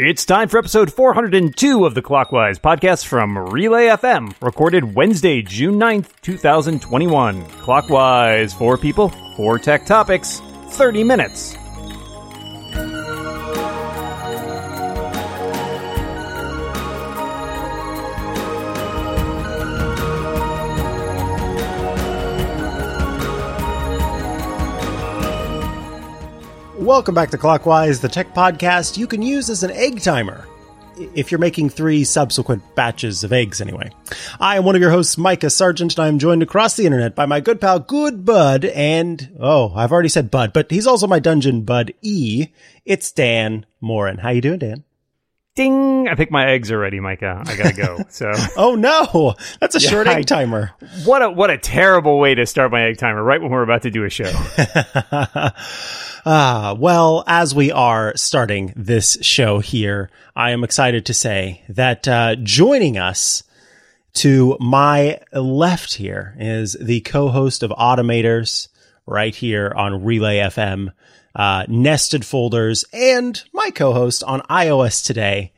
It's time for episode 402 of the Clockwise podcast from Relay FM, recorded Wednesday, June 9th, 2021. Clockwise, four people, four tech topics, 30 minutes. Welcome back to Clockwise, the tech podcast you can use as an egg timer. If you're making three subsequent batches of eggs, anyway. I am one of your hosts, Micah Sargent, and I'm joined across the internet by my good pal, Good Bud, and, oh, I've already said Bud, but he's also my dungeon bud, E. It's Dan Moren. How you doing, Dan? Ding! I think my eggs are ready, Micah. I gotta go. So, Oh no! That's a short I- egg timer. what a what a terrible way to start my egg timer right when we're about to do a show. Ah, well, as we are starting this show here, I am excited to say that uh, joining us to my left here is the co-host of Automators right here on Relay FM, uh, Nested Folders, and my co-host on iOS Today,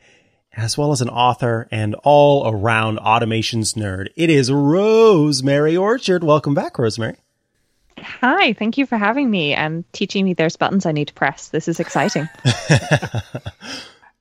as well as an author and all-around automations nerd. It is Rosemary Orchard. Welcome back, Rosemary. Hi, thank you for having me and teaching me there's buttons I need to press. This is exciting.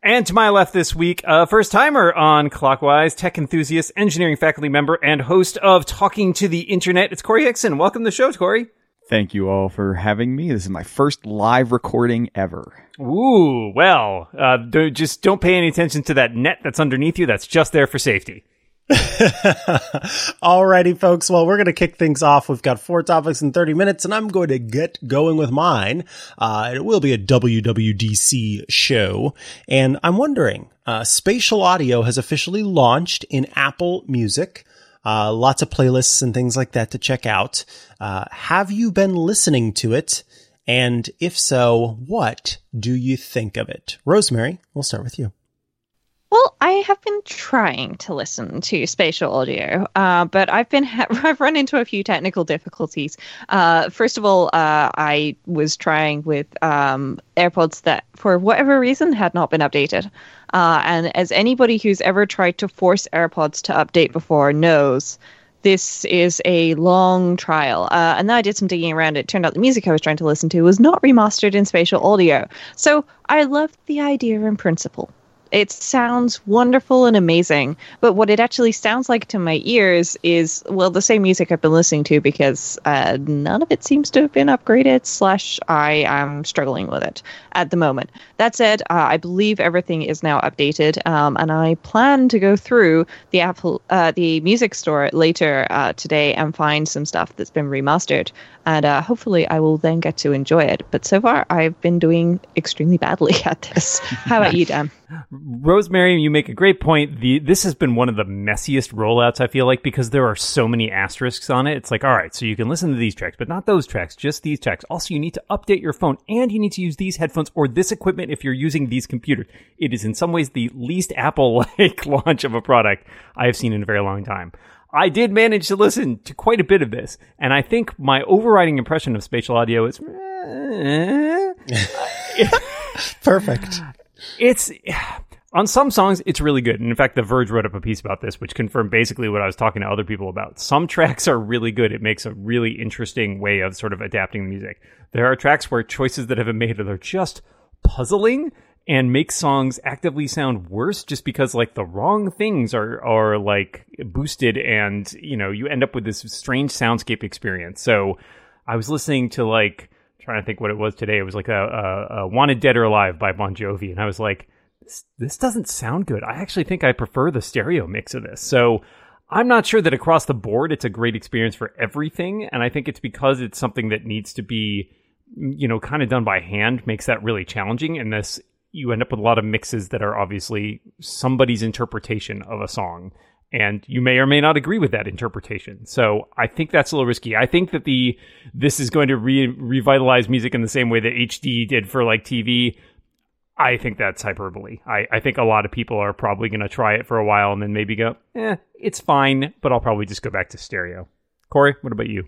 And to my left this week, a first timer on Clockwise, tech enthusiast, engineering faculty member, and host of Talking to the Internet. It's Corey Hickson. Welcome to the show, Corey. Thank you all for having me. This is my first live recording ever. Ooh, well, uh, do, just don't pay any attention to that net that's underneath you. That's just there for safety. Alrighty, folks. Well, we're going to kick things off. We've got four topics in 30 minutes, and I'm going to get going with mine. Uh, it will be a WWDC show. And I'm wondering, uh, spatial audio has officially launched in Apple Music. Uh, lots of playlists and things like that to check out. Uh, have you been listening to it? And if so, what do you think of it? Rosemary, we'll start with you. Well, I have been trying to listen to spatial audio, uh, but I've been ha- I've run into a few technical difficulties. Uh, first of all, uh, I was trying with um, AirPods that, for whatever reason, had not been updated. Uh, and as anybody who's ever tried to force AirPods to update before knows, this is a long trial. Uh, and then I did some digging around. It turned out the music I was trying to listen to was not remastered in spatial audio. So I loved the idea in principle. It sounds wonderful and amazing, but what it actually sounds like to my ears is, well, the same music I've been listening to because uh, none of it seems to have been upgraded, slash, I am struggling with it at the moment. That said, uh, I believe everything is now updated, um, and I plan to go through the Apple, uh, the music store later uh, today and find some stuff that's been remastered, and uh, hopefully I will then get to enjoy it. But so far, I've been doing extremely badly at this. How about you, Dan? Rosemary, you make a great point. The this has been one of the messiest rollouts I feel like because there are so many asterisks on it. It's like, all right, so you can listen to these tracks, but not those tracks, just these tracks. Also, you need to update your phone and you need to use these headphones or this equipment if you're using these computers. It is in some ways the least Apple-like launch of a product I have seen in a very long time. I did manage to listen to quite a bit of this, and I think my overriding impression of spatial audio is Perfect. It's on some songs it's really good. And in fact the verge wrote up a piece about this which confirmed basically what i was talking to other people about. Some tracks are really good. It makes a really interesting way of sort of adapting the music. There are tracks where choices that have been made are just puzzling and make songs actively sound worse just because like the wrong things are are like boosted and you know you end up with this strange soundscape experience. So i was listening to like trying to think what it was today. It was like a, a, a wanted dead or alive by bon jovi. And i was like this, this doesn't sound good. I actually think i prefer the stereo mix of this. So i'm not sure that across the board it's a great experience for everything. And i think it's because it's something that needs to be you know kind of done by hand makes that really challenging. And this you end up with a lot of mixes that are obviously somebody's interpretation of a song and you may or may not agree with that interpretation. So I think that's a little risky. I think that the this is going to re- revitalize music in the same way that HD did for like TV. I think that's hyperbole. I, I think a lot of people are probably going to try it for a while and then maybe go, eh, it's fine, but I'll probably just go back to stereo. Corey, what about you?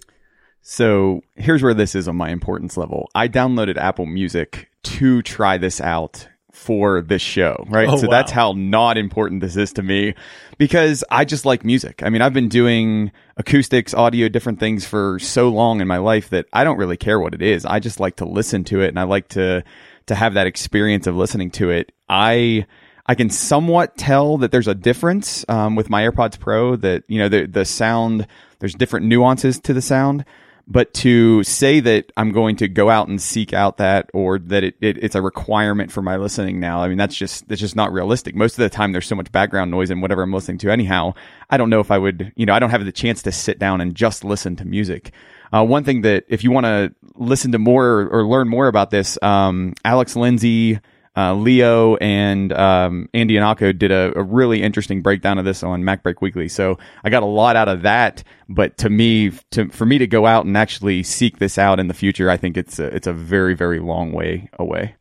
So here's where this is on my importance level. I downloaded Apple Music to try this out for this show, right? Oh, so wow. that's how not important this is to me because I just like music. I mean, I've been doing acoustics, audio, different things for so long in my life that I don't really care what it is. I just like to listen to it and I like to to have that experience of listening to it. I I can somewhat tell that there's a difference um, with my AirPods Pro that you know the the sound there's different nuances to the sound but to say that I'm going to go out and seek out that or that it, it, it's a requirement for my listening now, I mean, that's just, that's just not realistic. Most of the time there's so much background noise in whatever I'm listening to anyhow. I don't know if I would, you know, I don't have the chance to sit down and just listen to music. Uh, one thing that if you want to listen to more or, or, learn more about this, um, Alex Lindsay, uh, Leo and um, Andy Ihnatko did a, a, really interesting breakdown of this on MacBreak Weekly. So I got a lot out of that. But to me, to for me to go out and actually seek this out in the future, I think it's a, it's a very very long way away.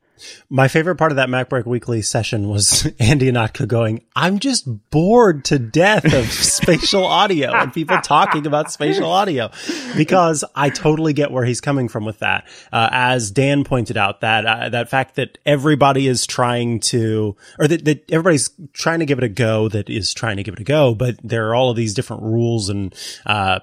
My favorite part of that MacBreak Weekly session was Andy Ihnatko going, I'm just bored to death of spatial audio and people talking about spatial audio because I totally get where he's coming from with that. Uh, as Dan pointed out, that, uh, that fact that everybody is trying to, or that, that everybody's trying to give it a go that is trying to give it a go, but there are all of these different rules and, uh,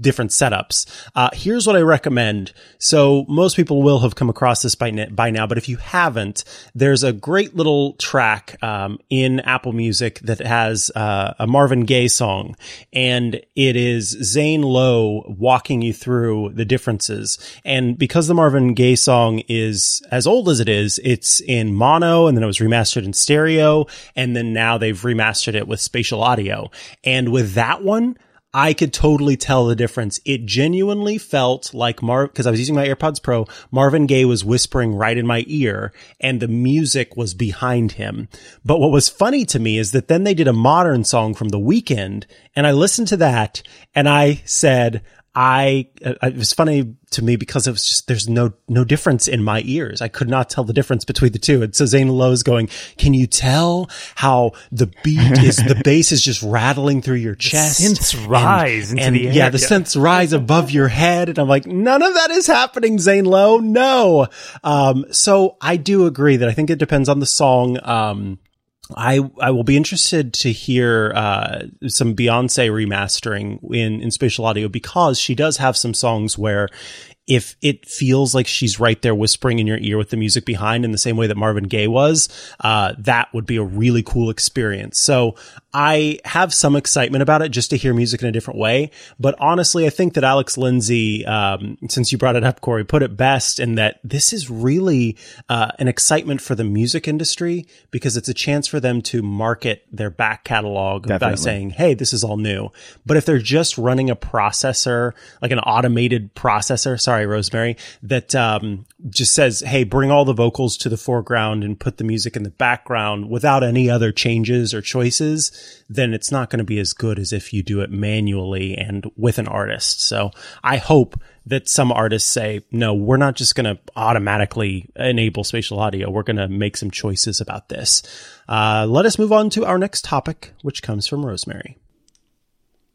different setups. Uh, here's what I recommend. So most people will have come across this by, by now, but if you haven't, there's a great little track um, in Apple Music that has uh, a Marvin Gaye song, and it is Zane Lowe walking you through the differences. And because the Marvin Gaye song is as old as it is, it's in mono, and then it was remastered in stereo, and then now they've remastered it with spatial audio. And with that one, I could totally tell the difference. It genuinely felt like Mar, cause I was using my AirPods Pro, Marvin Gaye was whispering right in my ear and the music was behind him. But what was funny to me is that then they did a modern song from the Weeknd and I listened to that and I said, I, uh, it was funny to me because it was just, there's no, no difference in my ears. I could not tell the difference between the two. And so Zane Lowe's going, can you tell how the beat is, the bass is just rattling through your chest? synths rise and, into and the air. Yeah, the synths rise above your head. And I'm like, none of that is happening, Zane Lowe. No. Um, so I do agree that I think it depends on the song. Um, I I will be interested to hear uh, some Beyonce remastering in in spatial audio because she does have some songs where if it feels like she's right there whispering in your ear with the music behind in the same way that Marvin Gaye was, uh, that would be a really cool experience. So I have some excitement about it just to hear music in a different way. But honestly, I think that Alex Lindsay, um, since you brought it up, Corey, put it best in that this is really uh, an excitement for the music industry because it's a chance for them to market their back catalog Definitely. by saying, hey, this is all new. But if they're just running a processor, like an automated processor, sorry, Rosemary, that um, just says, hey, bring all the vocals to the foreground and put the music in the background without any other changes or choices, then it's not going to be as good as if you do it manually and with an artist. So I hope that some artists say, no, we're not just going to automatically enable spatial audio. We're going to make some choices about this. Uh, let us move on to our next topic, which comes from Rosemary.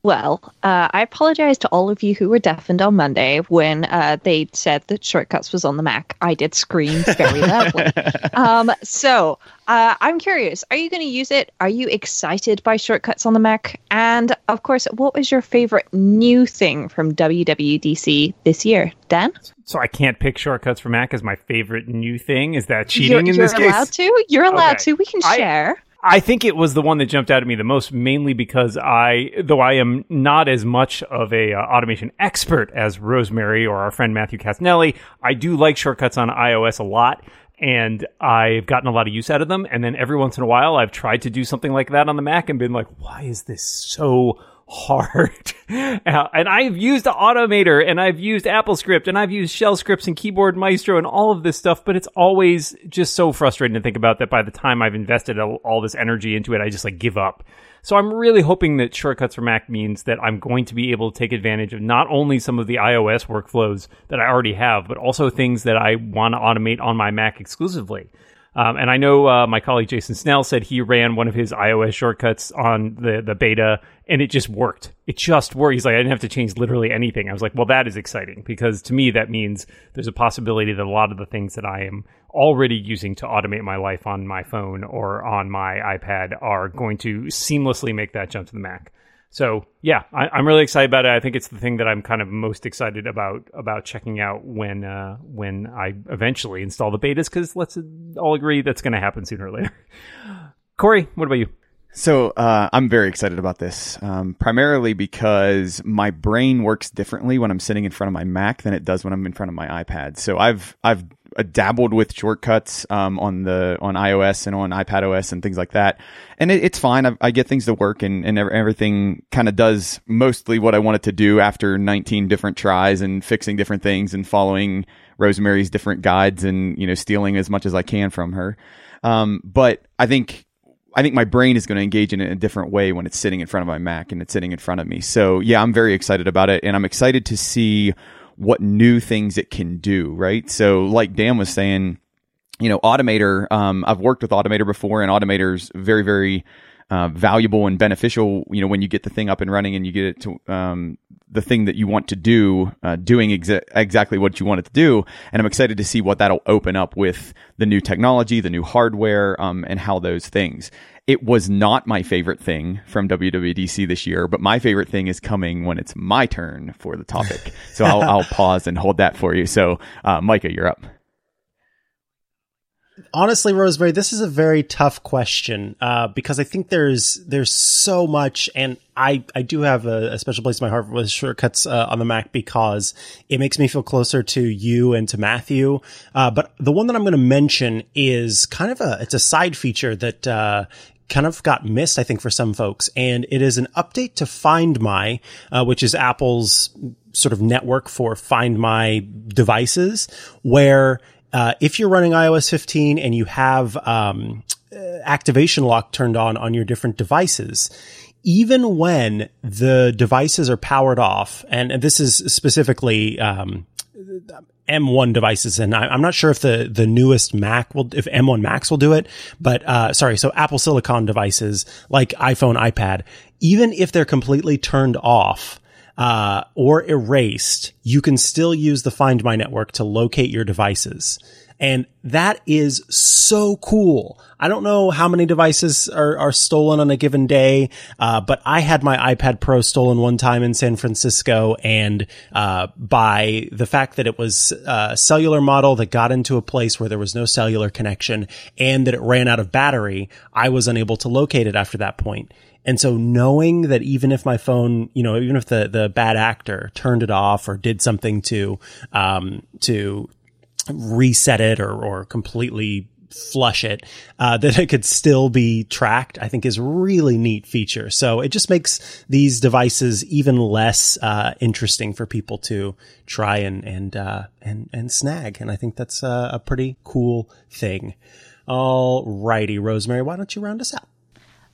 Well, uh, I apologize to all of you who were deafened on Monday when uh, they said that Shortcuts was on the Mac. I did scream very loudly. um, so uh, I'm curious are you going to use it? Are you excited by Shortcuts on the Mac? And of course, what was your favorite new thing from WWDC this year? Dan? So I can't pick shortcuts for Mac as my favorite new thing. Is that cheating you're, in you're this case? allowed to? You're allowed Okay. to. We can share. I think it was the one that jumped out at me the most, mainly because I, though I am not as much of a uh, automation expert as Rosemary or our friend Matthew Cassinelli, I do like shortcuts on iOS a lot, and I've gotten a lot of use out of them. And then every once in a while, I've tried to do something like that on the Mac and been like, why is this so hard. Uh, and I've used Automator and I've used AppleScript and I've used shell scripts and Keyboard Maestro and all of this stuff, but it's always just so frustrating to think about that by the time I've invested all, all this energy into it, I just like give up. So I'm really hoping that Shortcuts for Mac means that I'm going to be able to take advantage of not only some of the iOS workflows that I already have, but also things that I want to automate on my Mac exclusively. Um, and I know uh, my colleague Jason Snell said he ran one of his iOS shortcuts on the the beta, and it just worked. It just worked. He's like, I didn't have to change literally anything. I was like, well, that is exciting because to me that means there's a possibility that a lot of the things that I am already using to automate my life on my phone or on my iPad are going to seamlessly make that jump to the Mac. So yeah, I, am really excited about it. I think it's the thing that I'm kind of most excited about about checking out when uh, when I eventually install the betas because let's all agree that's going to happen sooner or later. Corey, what about you? So uh, I'm very excited about this, um, primarily because my brain works differently when I'm sitting in front of my Mac than it does when I'm in front of my iPad. So I've I've dabbled with shortcuts um, on the on iOS and on iPad OS and things like that, and it, it's fine. I, I, get things to work, and, and everything kind of does mostly what I want it to do after 19 different tries and fixing different things and following Rosemary's different guides and you know stealing as much as I can from her. Um, but I think I think my brain is going to engage in it in a different way when it's sitting in front of my Mac and it's sitting in front of me. So yeah, I'm very excited about it, and I'm excited to see what new things it can do, right? So like Dan was saying, you know, Automator, um, I've worked with Automator before and Automator's very, very, uh, valuable and beneficial, you know, when you get the thing up and running and you get it to, um, the thing that you want to do, uh, doing exa- exactly what you want it to do. And I'm excited to see what that'll open up with the new technology, the new hardware, um, and how those things. It was not my favorite thing from WWDC this year, but my favorite thing is coming when it's my turn for the topic. So I'll, I'll pause and hold that for you. So, uh, Micah, you're up. Honestly, Rosemary, this is a very tough question uh, because I think there's there's so much, and I I do have a, a special place in my heart with shortcuts uh, on the Mac because it makes me feel closer to you and to Matthew. Uh, but the one that I'm going to mention is kind of a it's a side feature that uh, kind of got missed, I think, for some folks. And it is an update to Find My, uh, which is Apple's sort of network for Find My devices, where uh, if you're running iOS 15 and you have um, uh, activation lock turned on on your different devices, even when the devices are powered off, and, this is specifically um, M1 devices, and I, am not sure if the the newest Mac will, if M1 Max will do it, but uh, sorry, so Apple Silicon devices like iPhone, iPad, even if they're completely turned off. Uh, or erased, you can still use the Find My network to locate your devices. And that is so cool. I don't know how many devices are, are stolen on a given day, uh, but I had my iPad Pro stolen one time in San Francisco. And uh, by the fact that it was a cellular model that got into a place where there was no cellular connection and that it ran out of battery, I was unable to locate it after that point. And so knowing that even if my phone, you know, even if the, the bad actor turned it off or did something to, um, to reset it or, or completely flush it, uh, that it could still be tracked, I think is really neat feature. So it just makes these devices even less, uh, interesting for people to try and, and, uh, and, and snag. And I think that's a, a pretty cool thing. All righty, Rosemary, why don't you round us out?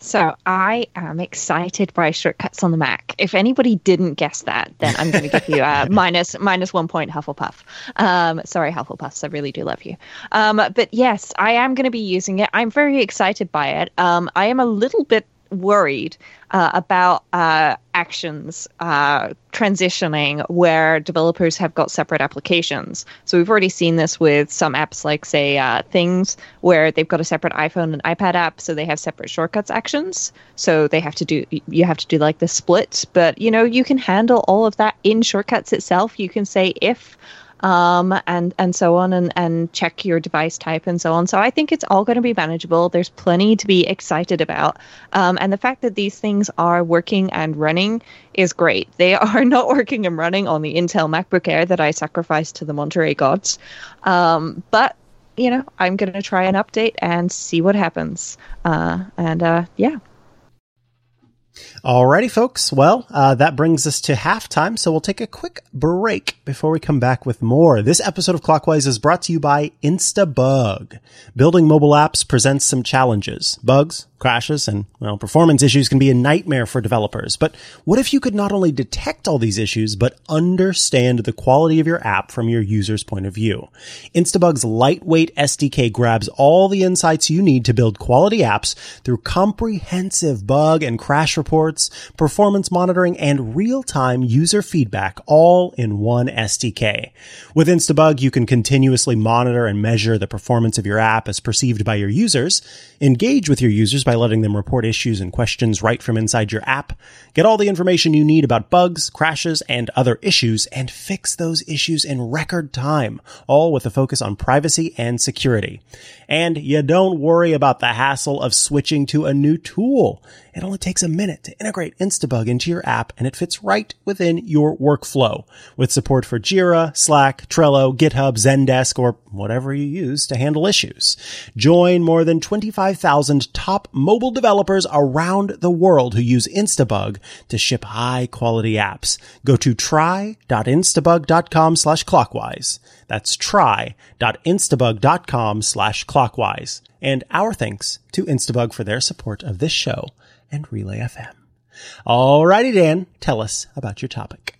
So I am excited by shortcuts on the Mac. If anybody didn't guess that, then I'm going to give you a minus minus one point Hufflepuff. Um, sorry, Hufflepuffs, I really do love you. Um, but yes, I am going to be using it. I'm very excited by it. Um, I am a little bit worried uh, about uh, actions uh, transitioning where developers have got separate applications. So we've already seen this with some apps like, say, uh, Things, where they've got a separate iPhone and iPad app, so they have separate shortcuts actions. So they have to do you have to do like the split, but you know you can handle all of that in shortcuts itself. You can say if um, and and so on, and and check your device type and so on. So I think it's all going to be manageable. There's plenty to be excited about, um, and the fact that these things are working and running is great. They are not working and running on the Intel MacBook Air that I sacrificed to the Monterey gods, um, but you know I'm going to try an update and see what happens. Uh, and uh, yeah. Alrighty, folks. Well, uh, that brings us to halftime, so we'll take a quick break before we come back with more. This episode of Clockwise is brought to you by Instabug. Building mobile apps presents some challenges. Bugs, crashes and well, performance issues can be a nightmare for developers. But what if you could not only detect all these issues, but understand the quality of your app from your user's point of view? Instabug's lightweight SDK grabs all the insights you need to build quality apps through comprehensive bug and crash reports, performance monitoring, and real-time user feedback all in one SDK. With Instabug, you can continuously monitor and measure the performance of your app as perceived by your users, engage with your users by letting them report issues and questions right from inside your app, get all the information you need about bugs, crashes, and other issues, and fix those issues in record time, all with a focus on privacy and security. And you don't worry about the hassle of switching to a new tool. It only takes a minute to integrate Instabug into your app and it fits right within your workflow with support for Jira, Slack, Trello, GitHub, Zendesk, or whatever you use to handle issues. Join more than 25,000 top mobile developers around the world who use Instabug to ship high quality apps. Go to try.instabug.com slash clockwise. That's try.instabug.com slash clockwise. And our thanks to Instabug for their support of this show and Relay FM. Alrighty, Dan, tell us about your topic.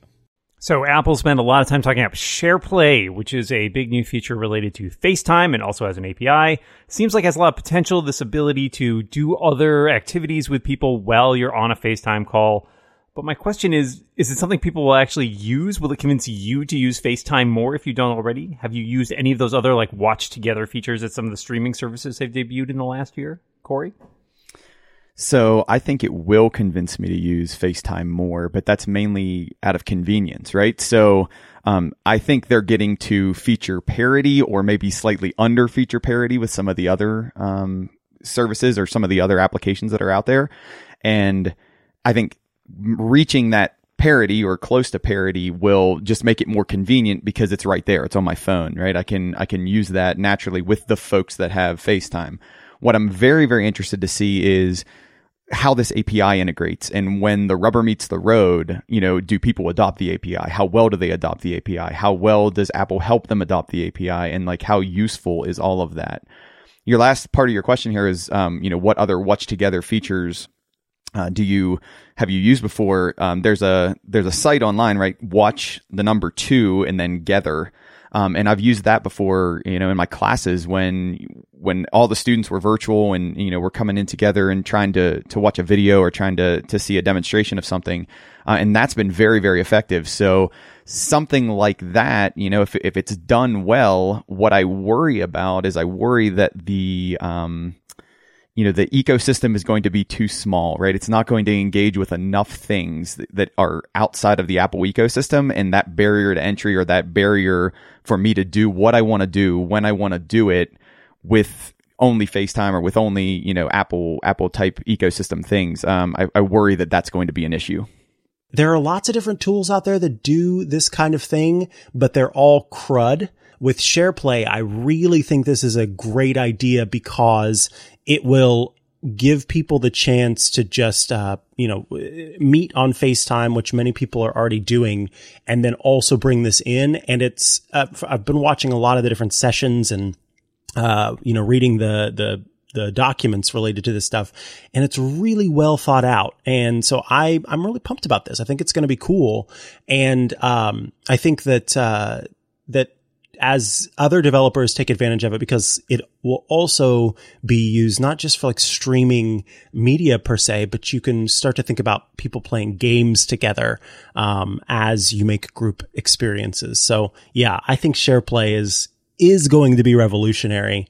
So Apple spent a lot of time talking about SharePlay, which is a big new feature related to FaceTime and also has an API. Seems like has a lot of potential. This ability to do other activities with people while you're on a FaceTime call. But my question is, is it something people will actually use? Will it convince you to use FaceTime more if you don't already? Have you used any of those other like watch together features that some of the streaming services have debuted in the last year? Corey? So I think it will convince me to use FaceTime more, but that's mainly out of convenience, right? So um, I think they're getting to feature parity or maybe slightly under feature parity with some of the other um, services or some of the other applications that are out there. And I think reaching that parity or close to parity will just make it more convenient because it's right there. It's on my phone, right? I can I can use that naturally with the folks that have FaceTime. What I'm very very interested to see is how this API integrates and when the rubber meets the road, you know, do people adopt the API? How well do they adopt the API? How well does Apple help them adopt the API? And like, how useful is all of that? Your last part of your question here is, um, you know, what other watch together features uh, do you have you used before? Um, there's a there's a site online, right? Watch the number two and then Gether. Um, and I've used that before, you know, in my classes when when all the students were virtual and you know we're coming in together and trying to to watch a video or trying to to see a demonstration of something, uh, and that's been very very effective. So something like that, you know, if if it's done well, what I worry about is I worry that the um, you know the ecosystem is going to be too small right? It's not going to engage with enough things that, that, are outside of the apple ecosystem. And that barrier to entry or that barrier for me to do what i want to do when i want to do it with only facetime or with only you know apple apple type ecosystem things. Um, I, I worry that that's going to be an issue. There are lots of different tools out there that do this kind of thing but they're all crud. With SharePlay, I really think this is a great idea because it will give people the chance to just, uh, you know, meet on FaceTime, which many people are already doing, and then also bring this in. And it's, uh, I've been watching a lot of the different sessions and, uh, you know, reading the, the, the documents related to this stuff and it's really well thought out. And so I, I'm really pumped about this. I think it's going to be cool. And, um, I think that, uh, that as other developers take advantage of it because it will also be used not just for like streaming media per se, but you can start to think about people playing games together um, as you make group experiences. So yeah, I think SharePlay is is going to be revolutionary.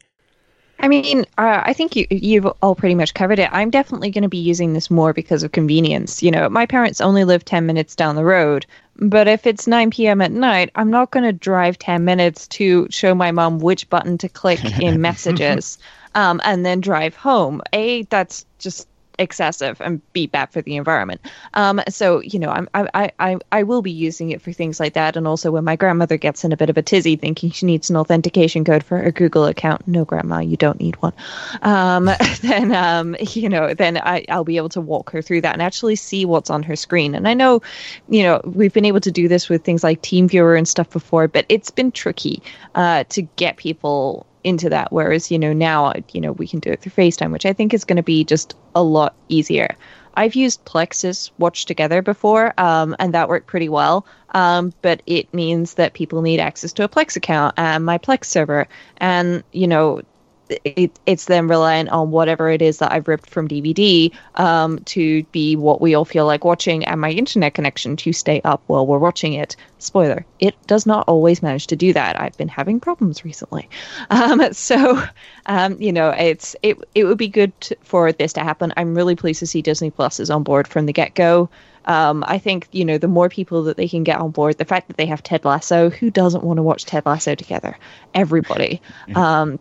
I mean, uh, I think you you've all pretty much covered it. I'm definitely going to be using this more because of convenience. You know, my parents only live 10 minutes down the road, but if it's 9 p.m. at night, I'm not going to drive 10 minutes to show my mom which button to click in messages um, and then drive home. A, that's just excessive and be bad for the environment. Um, so you know, I'm, I, I, I will be using it for things like that, and also when my grandmother gets in a bit of a tizzy, thinking she needs an authentication code for her Google account. No, grandma, you don't need one. Um, then um, you know, then I, I'll be able to walk her through that and actually see what's on her screen. And I know, you know, we've been able to do this with things like TeamViewer and stuff before, but it's been tricky uh, to get people into that. Whereas, you know, now, you know, we can do it through FaceTime, which I think is going to be just a lot easier. I've used Plex's Watch Together before, um, and that worked pretty well. Um, but it means that people need access to a Plex account and my Plex server. And, you know, it, it's then reliant on whatever it is that I've ripped from DVD um, to be what we all feel like watching, and my internet connection to stay up while we're watching it. Spoiler: it does not always manage to do that. I've been having problems recently, um, so um, you know it's it it would be good to, for this to happen. I'm really pleased to see Disney Plus is on board from the get go. Um, I think you know the more people that they can get on board, the fact that they have Ted Lasso, who doesn't want to watch Ted Lasso together? Everybody. Um,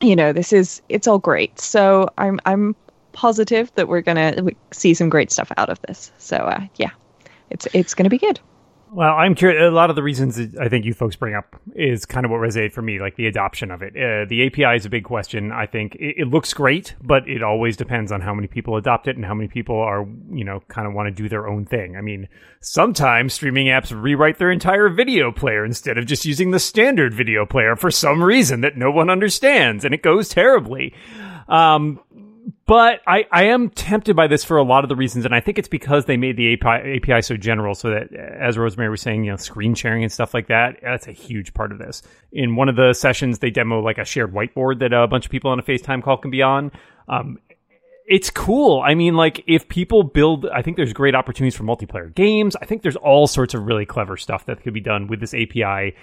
you know, this is it's all great. So I'm I'm positive that we're gonna see some great stuff out of this. So uh, yeah, it's it's gonna be good. Well, I'm curious. A lot of the reasons I think you folks bring up is kind of what resonated for me, like the adoption of it. Uh, the API is a big question. I think it, it, looks great, but it always depends on how many people adopt it and how many people are, you know, kind of want to do their own thing. I mean, sometimes streaming apps rewrite their entire video player instead of just using the standard video player for some reason that no one understands, and it goes terribly. Um, but I, I am tempted by this for a lot of the reasons, and I think it's because they made the API, API so general, so that as Rosemary was saying, you know, screen sharing and stuff like that, that's a huge part of this. In one of the sessions, they demo like a shared whiteboard that a bunch of people on a FaceTime call can be on. Um, it's cool. I mean, like if people build, I think there's great opportunities for multiplayer games. I think there's all sorts of really clever stuff that could be done with this API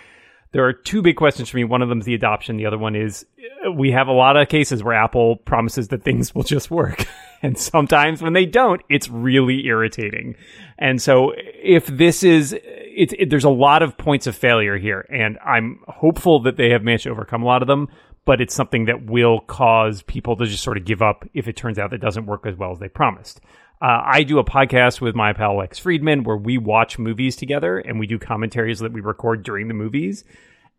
there are two big questions for me. One of them is the adoption. The other one is uh, we have a lot of cases where Apple promises that things will just work. and sometimes when they don't, it's really irritating. And so if this is, it, it, there's a lot of points of failure here. And I'm hopeful that they have managed to overcome a lot of them, but it's something that will cause people to just sort of give up if it turns out that doesn't work as well as they promised. Uh, I do a podcast with my pal Lex Friedman where we watch movies together and we do commentaries that we record during the movies.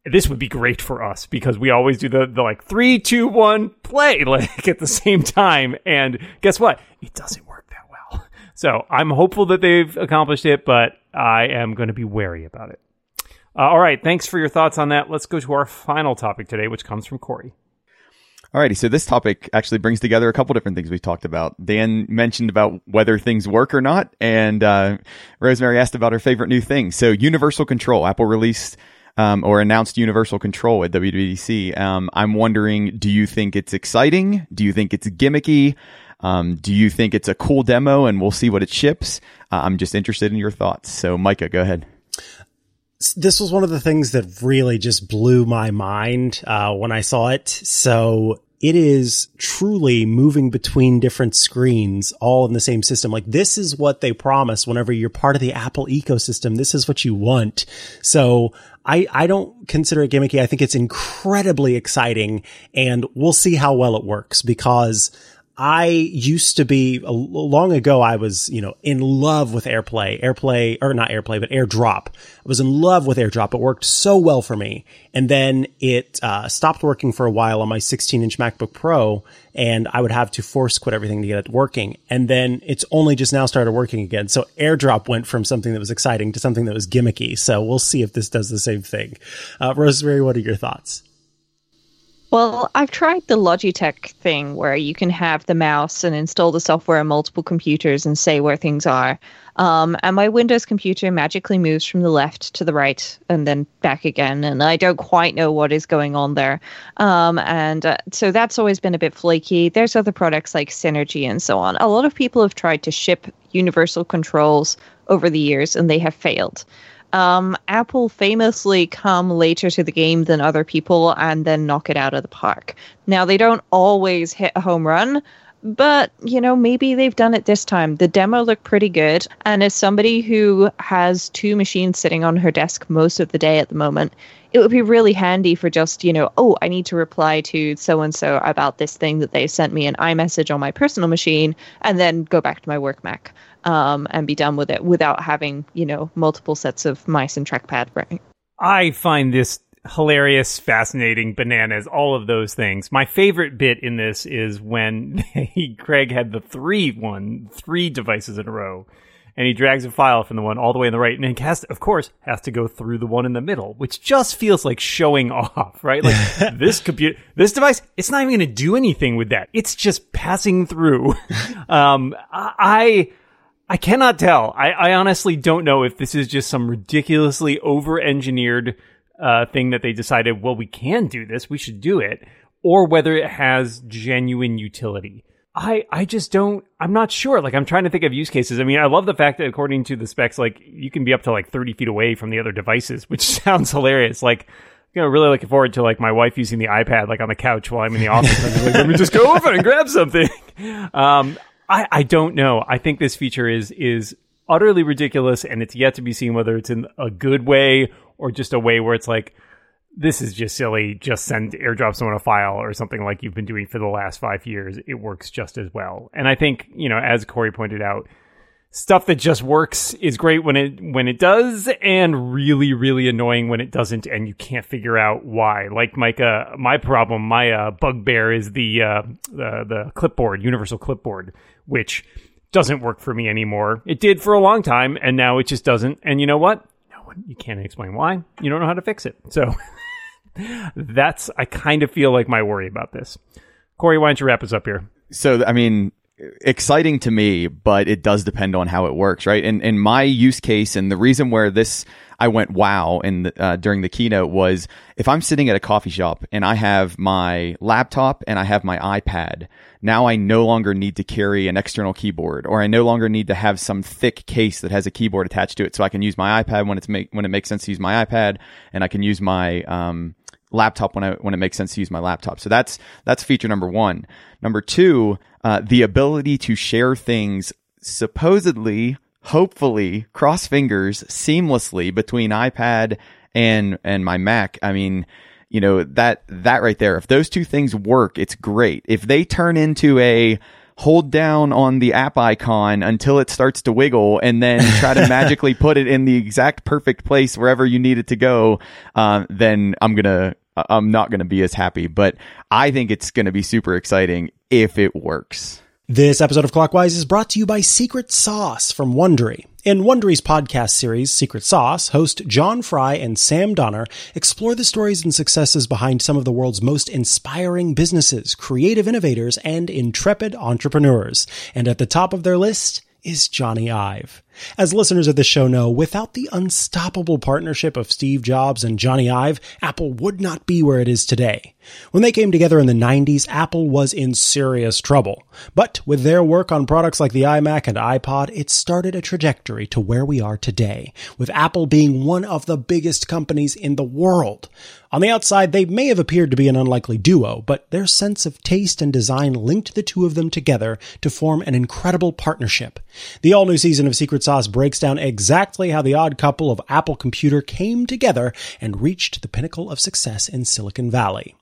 This would be great for us because we always do the, the like three, two, one, play like at the same time. And guess what? It doesn't work that well. So I'm hopeful that they've accomplished it, but I am going to be wary about it. Uh, all right. Thanks for your thoughts on that. Let's go to our final topic today, which comes from Corey. Alrighty, so this topic actually brings together a couple different things we've talked about. Dan mentioned about whether things work or not, and uh, Rosemary asked about her favorite new thing. So, Universal Control. Apple released um, or announced Universal Control at WWDC. Um, I'm wondering, do you think it's exciting? Do you think it's gimmicky? Um, do you think it's a cool demo and we'll see what it ships? Uh, I'm just interested in your thoughts. So, Micah, go ahead this was one of the things that really just blew my mind uh, when I saw it. So it is truly moving between different screens all in the same system. Like this is what they promise whenever you're part of the Apple ecosystem. This is what you want. So I, I don't consider it gimmicky. I think it's incredibly exciting and we'll see how well it works because I used to be long ago. I was, you know, in love with AirPlay, AirPlay, or not AirPlay, but AirDrop. I was in love with AirDrop. It worked so well for me. And then it uh, stopped working for a while on my 16 inch MacBook Pro, and I would have to force quit everything to get it working. And then it's only just now started working again. So AirDrop went from something that was exciting to something that was gimmicky. So we'll see if this does the same thing. Uh, Rosemary, what are your thoughts? Well, I've tried the Logitech thing where you can have the mouse and install the software on multiple computers and say where things are. Um, and my Windows computer magically moves from the left to the right and then back again. And I don't quite know what is going on there. Um, and uh, so that's always been a bit flaky. There's other products like Synergy and so on. A lot of people have tried to ship universal controls over the years and they have failed. Um, Apple famously come later to the game than other people and then knock it out of the park. Now, they don't always hit a home run, but you know, maybe they've done it this time. The demo looked pretty good. And as somebody who has two machines sitting on her desk most of the day at the moment, it would be really handy for just, you know, oh, I need to reply to so and so about this thing that they sent me an iMessage on my personal machine and then go back to my work Mac um, and be done with it without having you know multiple sets of mice and trackpad. Right. I find this hilarious, fascinating, bananas, all of those things. My favorite bit in this is when he, Craig had the three one, three devices in a row. and he drags a file from the one all the way in the right, and then has, to, of course, has to go through the one in the middle, which just feels like showing off, right? Like this computer, this device, it's not even going to do anything with that. It's just passing through. um, I. I cannot tell. I, I honestly don't know if this is just some ridiculously over-engineered uh, thing that they decided, well, we can do this, we should do it, or whether it has genuine utility. I, I just don't, I'm not sure. Like, I'm trying to think of use cases. I mean, I love the fact that according to the specs, like, you can be up to like 30 feet away from the other devices, which sounds hilarious. Like, you know, really looking forward to like my wife using the iPad like on the couch while I'm in the office. like, let me just go over and grab something. Um, I, I don't know. I think this feature is is utterly ridiculous, and it's yet to be seen whether it's in a good way or just a way where it's like, this is just silly. Just send airdrop someone a file or something like you've been doing for the last five years. It works just as well. And I think you know, as Corey pointed out, stuff that just works is great when it when it does, and really really annoying when it doesn't, and you can't figure out why. Like Micah, my problem, my uh, bugbear is the uh, the the clipboard, universal clipboard, which doesn't work for me anymore. It did for a long time, and now it just doesn't. And you know what? No one, you can't explain why. You don't know how to fix it. So that's I kind of feel like my worry about this. Corey, why don't you wrap us up here? So, I mean, exciting to me, but it does depend on how it works, right? And in my use case, and the reason where this I went wow in the, uh, during the keynote was if I'm sitting at a coffee shop and I have my laptop and I have my iPad, now I no longer need to carry an external keyboard, or I no longer need to have some thick case that has a keyboard attached to it, so I can use my iPad when it's make when it makes sense to use my iPad, and I can use my um, laptop when I when it makes sense to use my laptop. So that's that's feature number one. Number two, uh, the ability to share things supposedly, hopefully, cross fingers seamlessly between iPad and and my Mac. I mean, you know that that right there. If those two things work, it's great. If they turn into a hold down on the app icon until it starts to wiggle and then try to magically put it in the exact perfect place wherever you need it to go, uh, then I'm gonna I'm not gonna be as happy. But I think it's gonna be super exciting if it works. This episode of Clockwise is brought to you by Secret Sauce from Wondery. In Wondery's podcast series, Secret Sauce, host John Fry and Sam Donner explore the stories and successes behind some of the world's most inspiring businesses, creative innovators, and intrepid entrepreneurs. And at the top of their list is Jony Ive. As listeners of the show know, without the unstoppable partnership of Steve Jobs and Jony Ive, Apple would not be where it is today. When they came together in the 90s, Apple was in serious trouble. But with their work on products like the iMac and iPod, it started a trajectory to where we are today, with Apple being one of the biggest companies in the world. On the outside, they may have appeared to be an unlikely duo, but their sense of taste and design linked the two of them together to form an incredible partnership. The all new season of Secret Sauce breaks down exactly how the odd couple of Apple Computer came together and reached the pinnacle of success in Silicon Valley.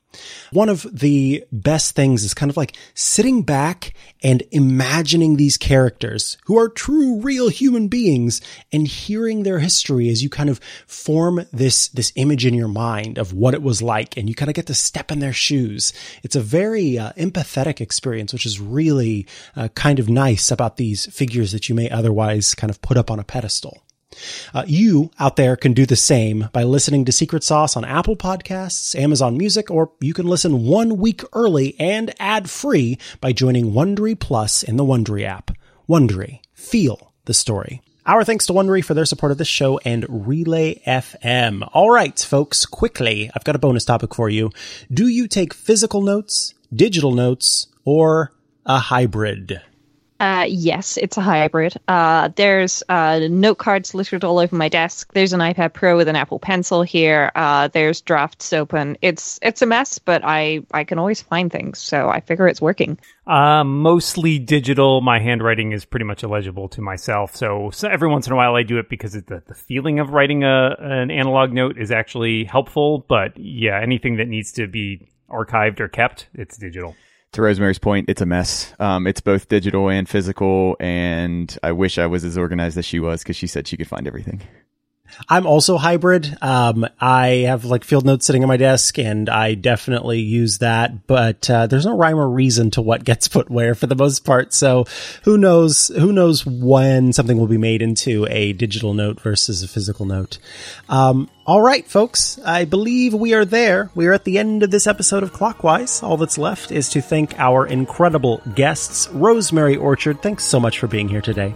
One of the best things is kind of like sitting back and imagining these characters who are true, real human beings and hearing their history as you kind of form this, this image in your mind of what it was like and you kind of get to step in their shoes. It's a very uh, empathetic experience, which is really uh, kind of nice about these figures that you may otherwise kind of put up on a pedestal. Uh, you out there can do the same by listening to Secret Sauce on Apple Podcasts, Amazon Music, or you can listen one week early and ad free by joining Wondery Plus in the Wondery app. Wondery, feel the story. Our thanks to Wondery for their support of this show and Relay FM. All right, folks, quickly, I've got a bonus topic for you. Do you take physical notes, digital notes, or a hybrid? Uh, yes, it's a hybrid. Uh, there's uh, note cards littered all over my desk. There's an iPad Pro with an Apple Pencil here. Uh, there's drafts open. It's it's a mess, but I I can always find things, so I figure it's working. Uh, mostly digital. My handwriting is pretty much illegible to myself, so, so every once in a while I do it because the the feeling of writing a an analog note is actually helpful. But yeah, anything that needs to be archived or kept, it's digital to Rosemary's point, it's a mess. Um, it's both digital and physical, and I wish I was as organized as she was because she said she could find everything. I'm also hybrid. Um, I have like field notes sitting on my desk and I definitely use that, but, uh, there's no rhyme or reason to what gets put where for the most part. So who knows, who knows when something will be made into a digital note versus a physical note. Um, all right, folks. I believe we are there. We are at the end of this episode of Clockwise. All that's left is to thank our incredible guests. Rosemary Orchard, thanks so much for being here today.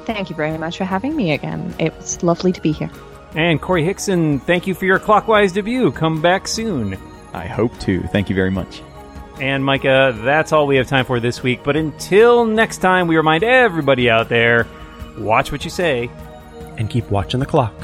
Thank you very much for having me again. It was lovely to be here. And Corey Hickson, thank you for your clockwise debut. Come back soon. I hope to. Thank you very much. And Micah, that's all we have time for this week. But until next time, we remind everybody out there watch what you say and keep watching the clock.